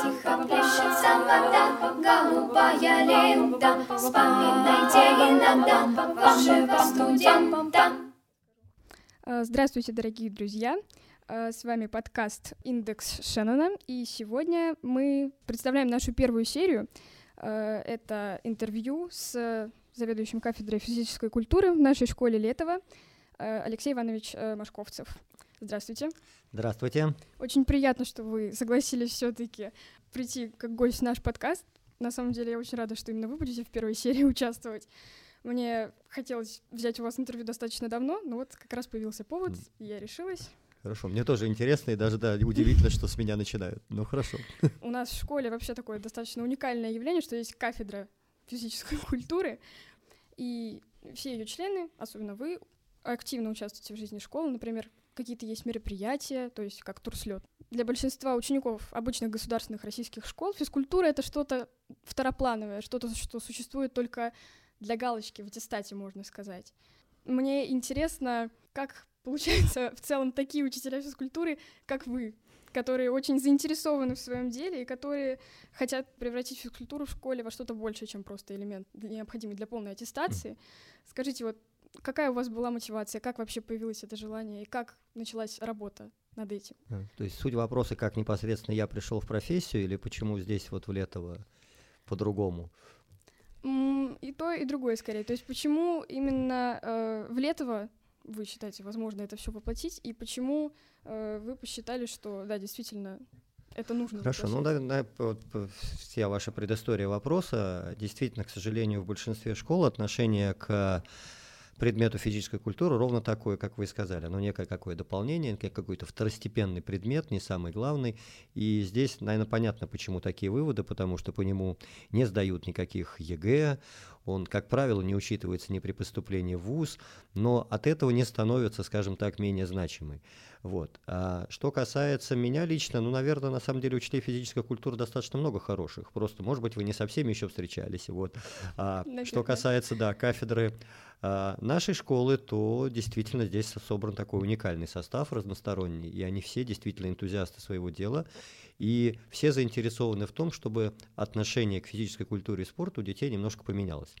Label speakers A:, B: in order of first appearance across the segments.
A: Тихо плещется вода, голубая лента, Вспоминайте иногда вашего студента.
B: А, Здравствуйте, дорогие друзья! А, С вами подкаст «Индекс Шеннона», и сегодня мы представляем нашу первую серию. А, Это интервью с заведующим кафедрой физической культуры в нашей школе Летова Алексей Иванович Машковцев. Здравствуйте.
C: Здравствуйте.
B: Очень приятно, что вы согласились все-таки прийти как гость в наш подкаст. На самом деле, я очень рада, что именно вы будете в первой серии участвовать. Мне хотелось взять у вас интервью достаточно давно, но вот как раз появился повод,
C: Мгм.
B: и я решилась.
C: Хорошо, мне тоже интересно и даже да, удивительно, что с меня начинают. Ну хорошо.
B: У нас в школе вообще такое достаточно уникальное явление, что есть кафедра физической культуры, и все ее члены, особенно вы, активно участвуете в жизни школы. Например, какие-то есть мероприятия, то есть как турслет. Для большинства учеников обычных государственных российских школ физкультура — это что-то второплановое, что-то, что существует только для галочки в аттестате, можно сказать. Мне интересно, как получается в целом такие учителя физкультуры, как вы, которые очень заинтересованы в своем деле и которые хотят превратить физкультуру в школе во что-то большее, чем просто элемент, необходимый для полной аттестации. Скажите, вот какая у вас была мотивация, как вообще появилось это желание и как началась работа над этим?
C: А, То есть суть вопроса, как непосредственно я пришел в профессию или почему здесь вот в Летово по-другому?
B: И то, и другое скорее. То есть почему именно э, в Летово вы считаете, возможно, это все воплотить, и почему э, вы посчитали, что, да, действительно, это нужно
C: Хорошо, ну,
B: воплощать?
C: наверное, вот, п- вся ваша предыстория вопроса. Действительно, к сожалению, в большинстве школ отношение к предмету физической культуры ровно такое, как вы и сказали. Оно некое какое дополнение, некий какой-то второстепенный предмет, не самый главный. И здесь, наверное, понятно, почему такие выводы, потому что по нему не сдают никаких ЕГЭ, он, как правило, не учитывается ни при поступлении в ВУЗ, но от этого не становится, скажем так, менее значимый. Вот. А что касается меня лично, ну, наверное, на самом деле учителей физической культуры достаточно много хороших. Просто, может быть, вы не со всеми еще встречались. Вот. А, что касается, да, кафедры а, нашей школы, то действительно здесь собран такой уникальный состав разносторонний, и они все действительно энтузиасты своего дела, и все заинтересованы в том, чтобы отношение к физической культуре и спорту у детей немножко поменялось.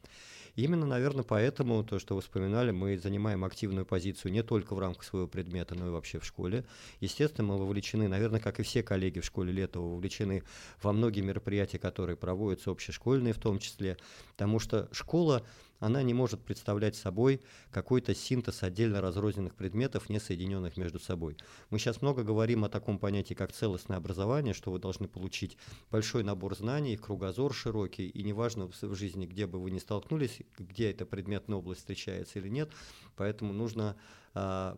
C: Именно, наверное, поэтому, то, что вы вспоминали, мы занимаем активную позицию не только в рамках своего предмета, но и вообще в школе. Естественно, мы вовлечены, наверное, как и все коллеги в школе Летова, вовлечены во многие мероприятия, которые проводятся, общешкольные в том числе, потому что школа, она не может представлять собой какой-то синтез отдельно разрозненных предметов, не соединенных между собой. Мы сейчас много говорим о таком понятии, как целостное образование, что вы должны получить большой набор знаний, кругозор широкий, и неважно в жизни, где бы вы ни столкнулись, где эта предметная область встречается или нет, поэтому нужно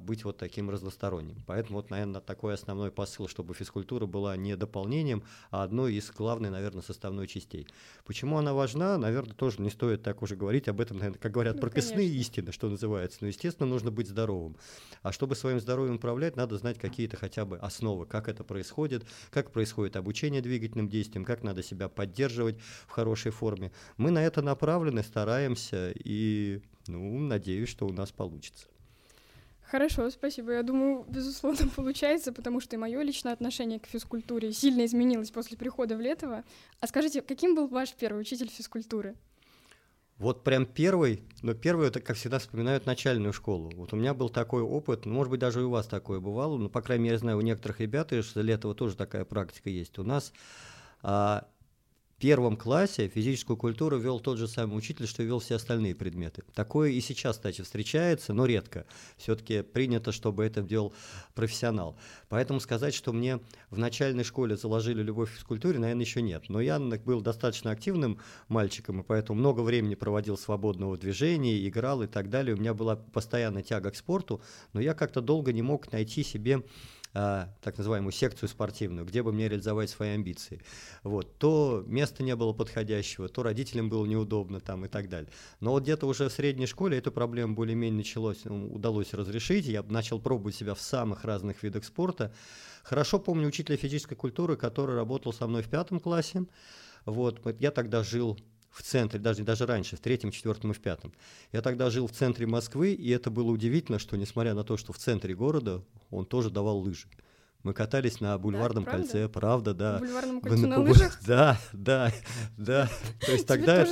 C: быть вот таким разносторонним. Поэтому вот, наверное, такой основной посыл, чтобы физкультура была не дополнением, а одной из главной, наверное, составной частей. Почему она важна, наверное, тоже не стоит так уже говорить об этом, наверное, как говорят,
B: Ну,
C: прописные
B: конечно.
C: истины, что называется. Но, естественно, нужно быть здоровым. А чтобы своим здоровьем управлять, надо знать какие-то хотя бы основы, как это происходит, как происходит обучение двигательным действиям, как надо себя поддерживать в хорошей форме. Мы на это направлены, стараемся и, ну, надеюсь, что у нас получится.
B: Хорошо, спасибо. Я думаю, безусловно, получается, потому что и мое личное отношение к физкультуре сильно изменилось после прихода в Летово. А скажите, каким был ваш первый учитель физкультуры?
C: Вот прям первый, но первый, это, как всегда, вспоминают начальную школу. Вот у меня был такой опыт, ну, может быть, даже и у вас такое бывало, но, по крайней мере, я знаю, у некоторых ребят из Летова тоже такая практика есть. У нас а, первом классе физическую культуру вел тот же самый учитель, что вел все остальные предметы. Такое и сейчас, кстати, встречается, но редко. Все-таки принято, чтобы это делал профессионал. Поэтому сказать, что мне в начальной школе заложили любовь к физкультуре, наверное, еще нет. Но я был достаточно активным мальчиком, и поэтому много времени проводил свободного движения, играл и так далее. У меня была постоянная тяга к спорту, но я как-то долго не мог найти себе так называемую секцию спортивную, где бы мне реализовать свои амбиции. Вот. То места не было подходящего, то родителям было неудобно там и так далее. Но вот где-то уже в средней школе эту проблему более-менее началось, удалось разрешить. Я начал пробовать себя в самых разных видах спорта. Хорошо помню учителя физической культуры, который работал со мной в пятом классе. Вот. Я тогда жил в центре, даже, даже раньше, в третьем, четвертом и в пятом. Я тогда жил в центре Москвы, и это было удивительно, что несмотря на то, что в центре города, он тоже давал лыжи. Мы катались на бульварном
B: правда?
C: кольце, правда, да.
B: бульварном
C: Вы
B: кольцу на
C: побу-
B: лыжах?
C: Да, да, да. То есть тогда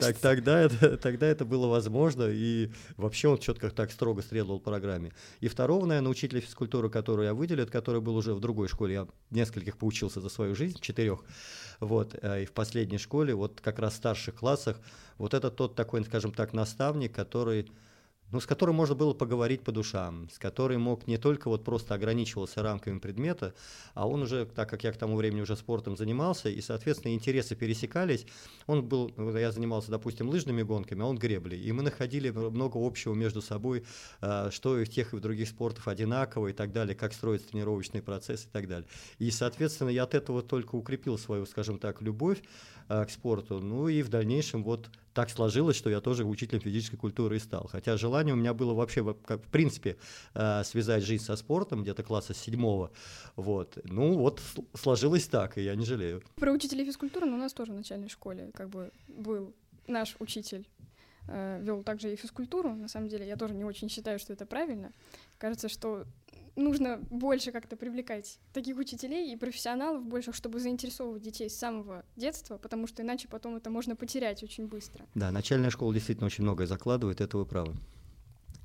B: так
C: тогда, это, тогда это было возможно, и вообще он четко так строго следовал программе. И второго, наверное, учителя физкультуры, которого я выделил, который был уже в другой школе, я нескольких поучился за свою жизнь, четырех, вот, э, и в последней школе, вот как раз в старших классах, вот это тот такой, скажем так, наставник, который ну, с которым можно было поговорить по душам, с которым мог не только вот просто ограничивался рамками предмета, а он уже, так как я к тому времени уже спортом занимался, и, соответственно, интересы пересекались, он был, ну, я занимался, допустим, лыжными гонками, а он греблей, и мы находили много общего между собой, а, что и в тех, и в других спортах одинаково и так далее, как строить тренировочный процесс и так далее. И, соответственно, я от этого только укрепил свою, скажем так, любовь к спорту, ну и в дальнейшем вот так сложилось, что я тоже учителем физической культуры и стал. Хотя желание у меня было вообще, во- как, в принципе, э, связать жизнь со спортом, где-то класса седьмого. Вот. Ну вот сложилось так, и я не жалею.
B: Про учителей физкультуры, но у нас тоже в начальной школе как бы был наш учитель, э, вел также и физкультуру. На самом деле, я тоже не очень считаю, что это правильно. Кажется, что нужно больше как-то привлекать таких учителей и профессионалов больше, чтобы заинтересовывать детей с самого детства, потому что иначе потом это можно потерять очень быстро.
C: Да, начальная школа действительно очень многое закладывает, это вы правы.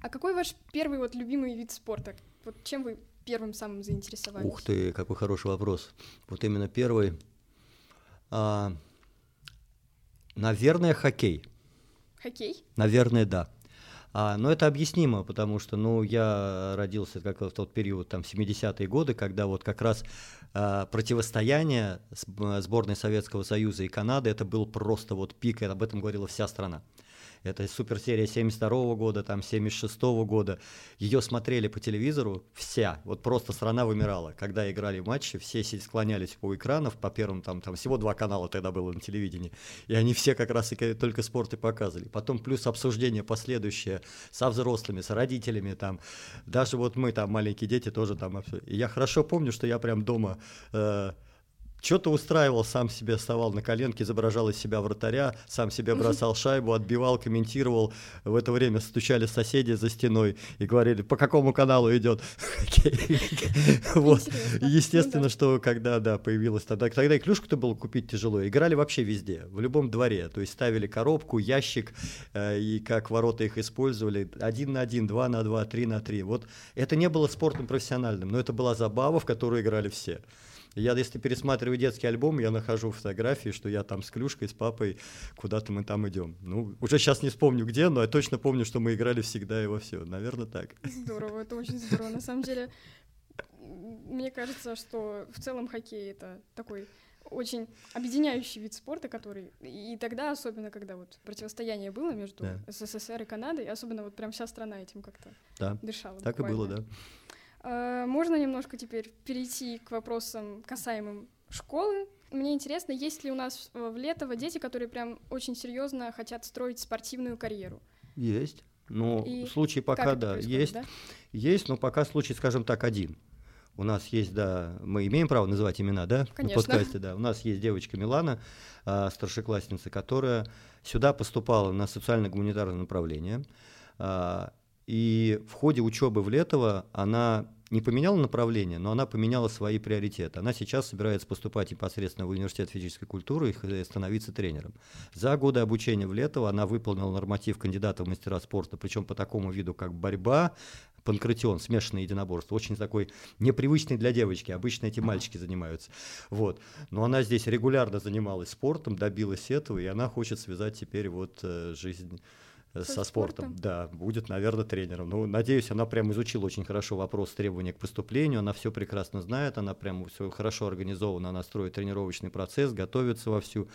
B: А какой ваш первый вот любимый вид спорта? Вот чем вы первым самым заинтересовались?
C: Ух ты, какой хороший вопрос. Вот именно первый. А, наверное, хоккей.
B: Хоккей?
C: Наверное, да. А, но это объяснимо, потому что, ну, я родился как в тот период, там, 70-е годы, когда вот как раз а, противостояние сборной Советского Союза и Канады, это был просто вот пик, и об этом говорила вся страна. Это суперсерия 72 года, там 76 года. Ее смотрели по телевизору вся. Вот просто страна вымирала. Когда играли матчи, все склонялись по экранов, по первым там, там всего два канала тогда было на телевидении. И они все как раз и только спорт и показывали. Потом плюс обсуждение последующее со взрослыми, с родителями там. Даже вот мы там, маленькие дети, тоже там. И я хорошо помню, что я прям дома э, что-то устраивал, сам себе вставал на коленки, изображал из себя вратаря, сам себе бросал шайбу, отбивал, комментировал. В это время стучали соседи за стеной и говорили, по какому каналу идет. Вот. Естественно,
B: Ну да.
C: что когда, да, появилась тогда, тогда и клюшку-то было купить тяжело, играли вообще везде, в любом дворе, то есть ставили коробку, ящик, э, и как ворота их использовали, один на один, два на два, три на три, вот это не было спортом профессиональным, но это была забава, в которую играли все. Я, если пересматриваю детский альбом, я нахожу фотографии, что я там с клюшкой, с папой, куда-то мы там идем. Ну, уже сейчас не вспомню где, но я точно помню, что мы играли всегда и во все. Наверное, так.
B: Здорово, это очень здорово. На самом деле, мне кажется, что в целом хоккей это такой очень объединяющий вид спорта, который и тогда, особенно когда вот противостояние было между
C: Да.
B: СССР и Канадой, особенно вот прям вся страна этим как-то
C: Да,
B: дышала.
C: так и было,
B: буквально.
C: да.
B: А, Можно немножко теперь перейти к вопросам, касаемым школы. Мне интересно, есть ли у нас в в Летово дети, которые прям очень серьезно хотят строить спортивную карьеру?
C: Есть. Ну,
B: И
C: случай пока, да, есть.
B: да?
C: Есть, но пока случай, скажем так, один. У нас есть, да, мы имеем право называть имена, да,
B: Конечно.
C: в подкасте, да. У нас есть девочка Милана, а, старшеклассница, которая сюда поступала на социально-гуманитарное направление. И в ходе учебы в Летово она не поменяла направление, но она поменяла свои приоритеты. Она сейчас собирается поступать непосредственно в университет физической культуры и становиться тренером. За годы обучения в Летово она выполнила норматив кандидата в мастера спорта, причем по такому виду, как борьба, панкратион, смешанное единоборство, очень такой непривычный для девочки, обычно эти мальчики занимаются. Вот. Но она здесь регулярно занималась спортом, добилась этого, и она хочет связать теперь вот э, жизнь
B: Со
C: со спортом.
B: спортом?
C: Да, будет, наверное, тренером. Ну, надеюсь, она прям изучила очень хорошо вопрос требования к поступлению, она все прекрасно знает, она прям все хорошо организована, она строит тренировочный процесс, готовится вовсю.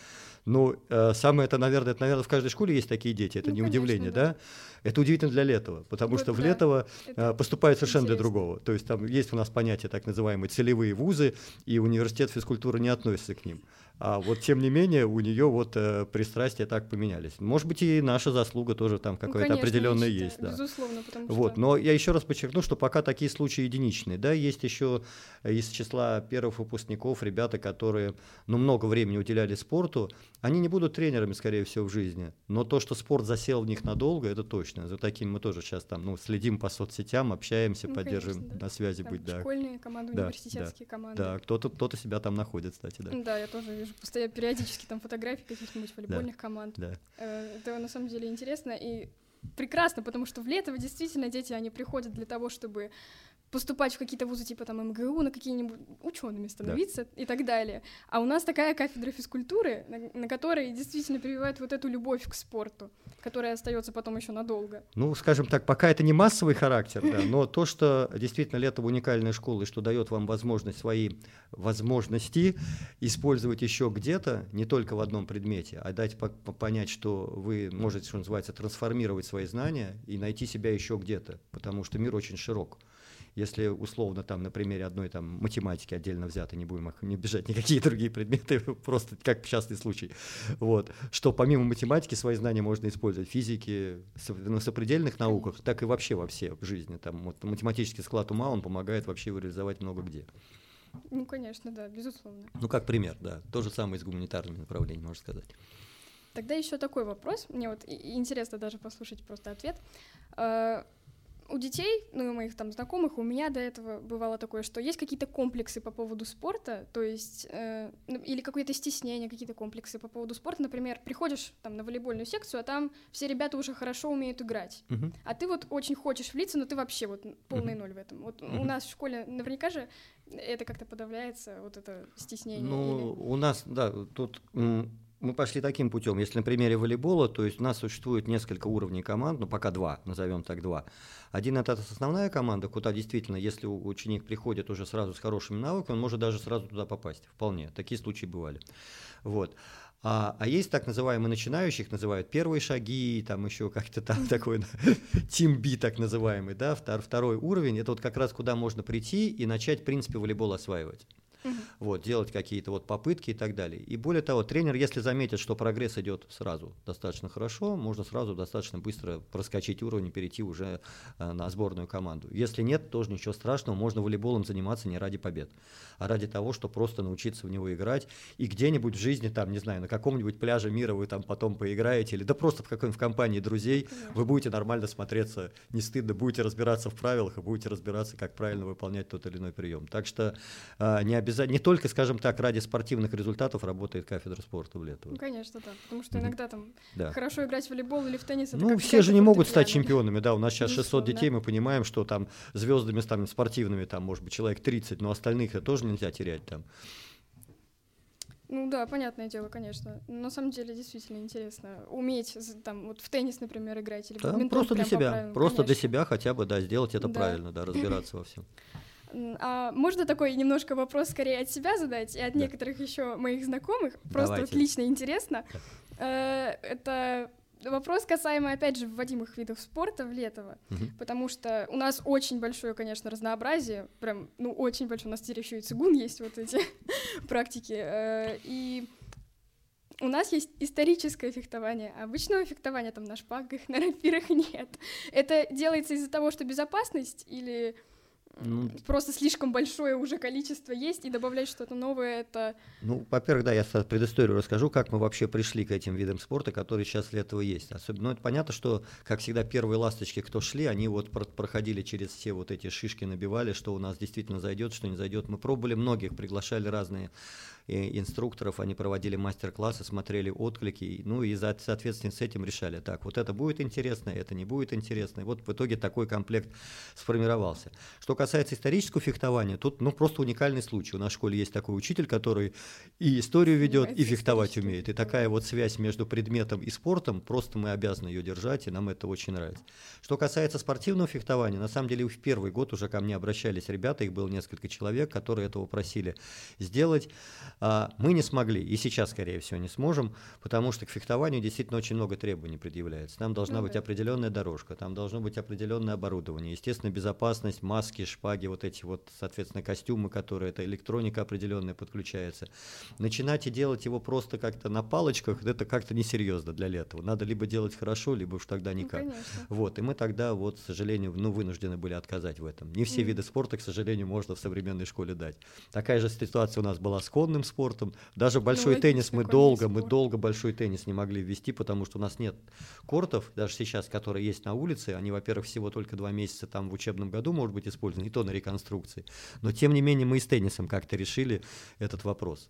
C: Ну, э, самое это, наверное, это, наверное, в каждой школе есть такие дети, это
B: Ну,
C: не
B: конечно,
C: удивление,
B: да.
C: да? Это удивительно для Летова, потому
B: Вот
C: что в
B: да,
C: Летово
B: это
C: э, поступают совершенно для
B: интересно.
C: другого. То есть там есть у нас понятие так называемые целевые вузы, и университет физкультуры не относится к ним. А вот тем не менее у нее вот э, пристрастия так поменялись. Может быть и наша заслуга тоже там какая-то
B: ну,
C: определенная
B: считаю,
C: есть, да.
B: Безусловно, потому
C: Вот,
B: что...
C: но я еще раз подчеркну, что пока такие случаи единичные, да, есть еще из числа первых выпускников ребята, которые, ну, много времени уделяли спорту, они не будут тренерами, скорее всего, в жизни, но то, что спорт засел в них надолго, это точно. За таким мы тоже сейчас там, ну, следим по соцсетям, общаемся,
B: Ну,
C: поддерживаем
B: конечно, да.
C: на связи
B: Там
C: быть, да.
B: Школьные команды,
C: Да,
B: университетские команды.
C: Да, кто-то кто себя там находит, кстати, да.
B: Да, я тоже вижу постоянно периодически там фотографии каких-нибудь волейбольных команд. Э, Это на самом деле интересно и прекрасно, потому что в Летово действительно дети, они приходят для того, чтобы поступать в какие-то вузы типа там МГУ, на какие-нибудь учеными становиться и так далее. А у нас такая кафедра физкультуры, на, на которой действительно прививают вот эту любовь к спорту, которая остается потом еще надолго.
C: Ну, скажем так, пока это не массовый характер, да, но то, что действительно Летово уникальная школа, и что дает вам возможность свои возможности использовать еще где-то, не только в одном предмете, а дать по- понять, что вы можете, что называется, трансформировать свои знания и найти себя еще где-то, потому что мир очень широк. Если условно там на примере одной там математики отдельно взятой, не будем не бежать никакие другие предметы, просто как частный случай, вот, что помимо математики свои знания можно использовать в физике, на сопредельных науках, так и вообще во всей жизни. Там вот математический склад ума, он помогает вообще его реализовать много где.
B: Ну, конечно, да, безусловно.
C: Ну, как пример, да. То же самое с гуманитарными направлениями, можно сказать.
B: Тогда еще такой вопрос. Мне вот интересно даже послушать просто ответ. У детей, ну и у моих там знакомых, у меня до этого бывало такое, что есть какие-то комплексы по поводу спорта, то есть э, ну, или какое-то стеснение, какие-то комплексы по поводу спорта. Например, приходишь там на волейбольную секцию, а там все ребята уже хорошо умеют играть.
C: Мгм.
B: А ты вот очень хочешь влиться, но ты вообще вот полный
C: Мгм.
B: ноль в этом. Вот у
C: Мгм.
B: нас в школе наверняка же это как-то подавляется, вот это стеснение.
C: Ну,
B: или-
C: у нас, да, тут м, мы пошли таким путем. Если на примере волейбола, то есть у нас существует несколько уровней команд, ну пока два, назовем так два. Один это основная команда, куда действительно, если ученик приходит уже сразу с хорошими навыками, он может даже сразу туда попасть. Вполне. Такие случаи бывали. Вот. А, а есть так называемые начинающих, называют первые шаги, там еще как-то там такой тим би так называемый, да, втор- второй уровень, это вот как раз куда можно прийти и начать, в принципе, волейбол осваивать
B: Мгм.
C: вот, делать какие-то вот попытки и так далее. И более того, тренер, если заметит, что прогресс идет сразу достаточно хорошо, можно сразу достаточно быстро проскочить уровень и перейти уже э, на сборную команду. Если нет, тоже ничего страшного, можно волейболом заниматься не ради побед, а ради того, чтобы просто научиться в него играть и где-нибудь в жизни, там, не знаю, на каком-нибудь пляже мира вы там потом поиграете, или да просто в какой-нибудь компании друзей, вы будете нормально смотреться, не стыдно, будете разбираться в правилах и будете разбираться, как правильно выполнять тот или иной прием. Так что а, не обязательно, не только, скажем так, ради спортивных результатов работает кафедра спорта в Летово.
B: Ну, конечно, да. Потому что иногда там
C: Да.
B: хорошо играть в волейбол или в теннис. это
C: Ну, все же не могут стать чемпионами, да, у нас сейчас 600
B: Безусловно.
C: детей, мы понимаем, что там звездами там, спортивными, там, может быть, человек 30, но остальных это тоже нельзя терять там.
B: Ну да, понятное дело, конечно. На самом деле действительно интересно уметь там вот в теннис, например, играть или
C: Да, просто для себя, просто для
B: конечно.
C: себя хотя бы, да, сделать это
B: Да.
C: правильно, да, разбираться во всем.
B: А можно такой немножко вопрос скорее от себя задать и от
C: Да.
B: некоторых еще моих знакомых? Просто вот
C: Давайте.
B: лично интересно. Э, Это вопрос касаемо, опять же, вводимых видов спорта в Летово.
C: Мгм.
B: Потому что у нас очень большое, конечно, разнообразие, прям, ну, очень большое. У нас теперь еще и цигун есть, вот эти практики. э, И у нас есть историческое фехтование, а обычного фехтования там на шпагах, на рапирах нет. Это делается из-за того, что безопасность или
C: Ну,
B: просто слишком большое уже количество есть, и добавлять что-то новое, это...
C: Ну, во-первых, да, я предысторию расскажу, как мы вообще пришли к этим видам спорта, которые сейчас для этого есть. Особенно, ну, это понятно, что, как всегда, первые ласточки, кто шли, они вот про- проходили через все вот эти шишки, набивали, что у нас действительно зайдет, что не зайдет. Мы пробовали многих, приглашали разные инструкторов, они проводили мастер-классы, смотрели отклики, ну и, за- соответственно, с этим решали, так, вот это будет интересно, это не будет интересно. И вот в итоге такой комплект сформировался. Что касается исторического фехтования, тут, ну, просто уникальный случай. У нас в школе есть такой учитель, который и историю ведет, и фехтовать умеет. И такая вот связь между предметом и спортом, просто мы обязаны ее держать, и нам это очень нравится. Что касается спортивного фехтования, на самом деле в первый год уже ко мне обращались ребята, их было несколько человек, которые этого просили сделать. А, мы не смогли, и сейчас, скорее всего, не сможем, потому что к фехтованию действительно очень много требований предъявляется. Там должна
B: Ну
C: быть
B: да.
C: определенная дорожка, там должно быть определенное оборудование, естественно, безопасность, маски, шпаги, вот эти вот, соответственно, костюмы, которые, это электроника определенная подключается. Начинать и делать его просто как-то на палочках, это как-то несерьезно для этого. Надо либо делать хорошо, либо уж тогда
B: Ну,
C: никак.
B: конечно.
C: Вот, и мы тогда, вот, к сожалению, ну, вынуждены были отказать в этом. Не все
B: Мгм.
C: виды спорта, к сожалению, можно в современной школе дать. Такая же ситуация у нас была с конным спортом. Даже большой теннис
B: логично,
C: мы долго, мы долго большой теннис не могли ввести, потому что у нас нет кортов, даже сейчас, которые есть на улице. Они, во-первых, всего только два месяца там в учебном году, может быть, использованы, и то на реконструкции. Но, тем не менее, мы и с теннисом как-то решили этот вопрос.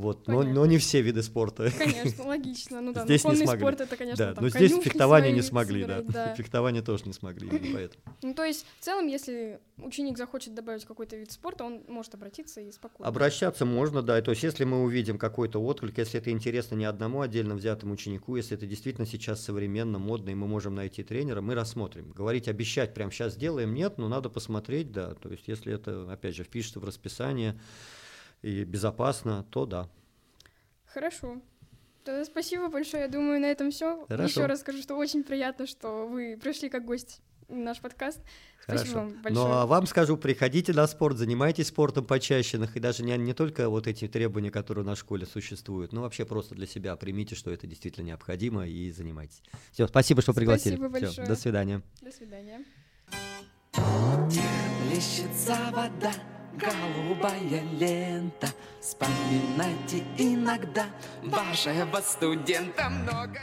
C: Вот, но, но не все виды спорта.
B: Конечно, логично. Ну да,
C: Здесь не смогли.
B: спорт это, конечно,
C: Да,
B: там
C: но здесь фехтование не смогли, да.
B: собирать,
C: Фехтование тоже не смогли, поэтому.
B: Ну, то есть, в целом, если ученик захочет добавить какой-то вид спорта, он может обратиться и спокойно.
C: Обращаться можно, да. То есть, если мы увидим какой-то отклик, если это интересно не одному отдельно взятому ученику, если это действительно сейчас современно, модно, и мы можем найти тренера, мы рассмотрим. Говорить, обещать прямо сейчас сделаем, нет, но надо посмотреть, да. То есть, если это, опять же, впишется в расписание и безопасно, то да.
B: Хорошо. Тогда спасибо большое. Я думаю, на этом все. Еще раз скажу, что очень приятно, что вы пришли как гость наш подкаст. Спасибо
C: Хорошо.
B: вам большое.
C: Ну а вам скажу, приходите на спорт, занимайтесь спортом почаще, нах- и даже не, не только вот эти требования, которые у нас в школе существуют, но вообще просто для себя примите, что это действительно необходимо, и занимайтесь. Все, спасибо, что пригласили.
B: Спасибо
C: Всё,
B: большое.
C: до свидания.
B: До свидания.
D: Вода, голубая лента Вспоминайте иногда Вашего студента много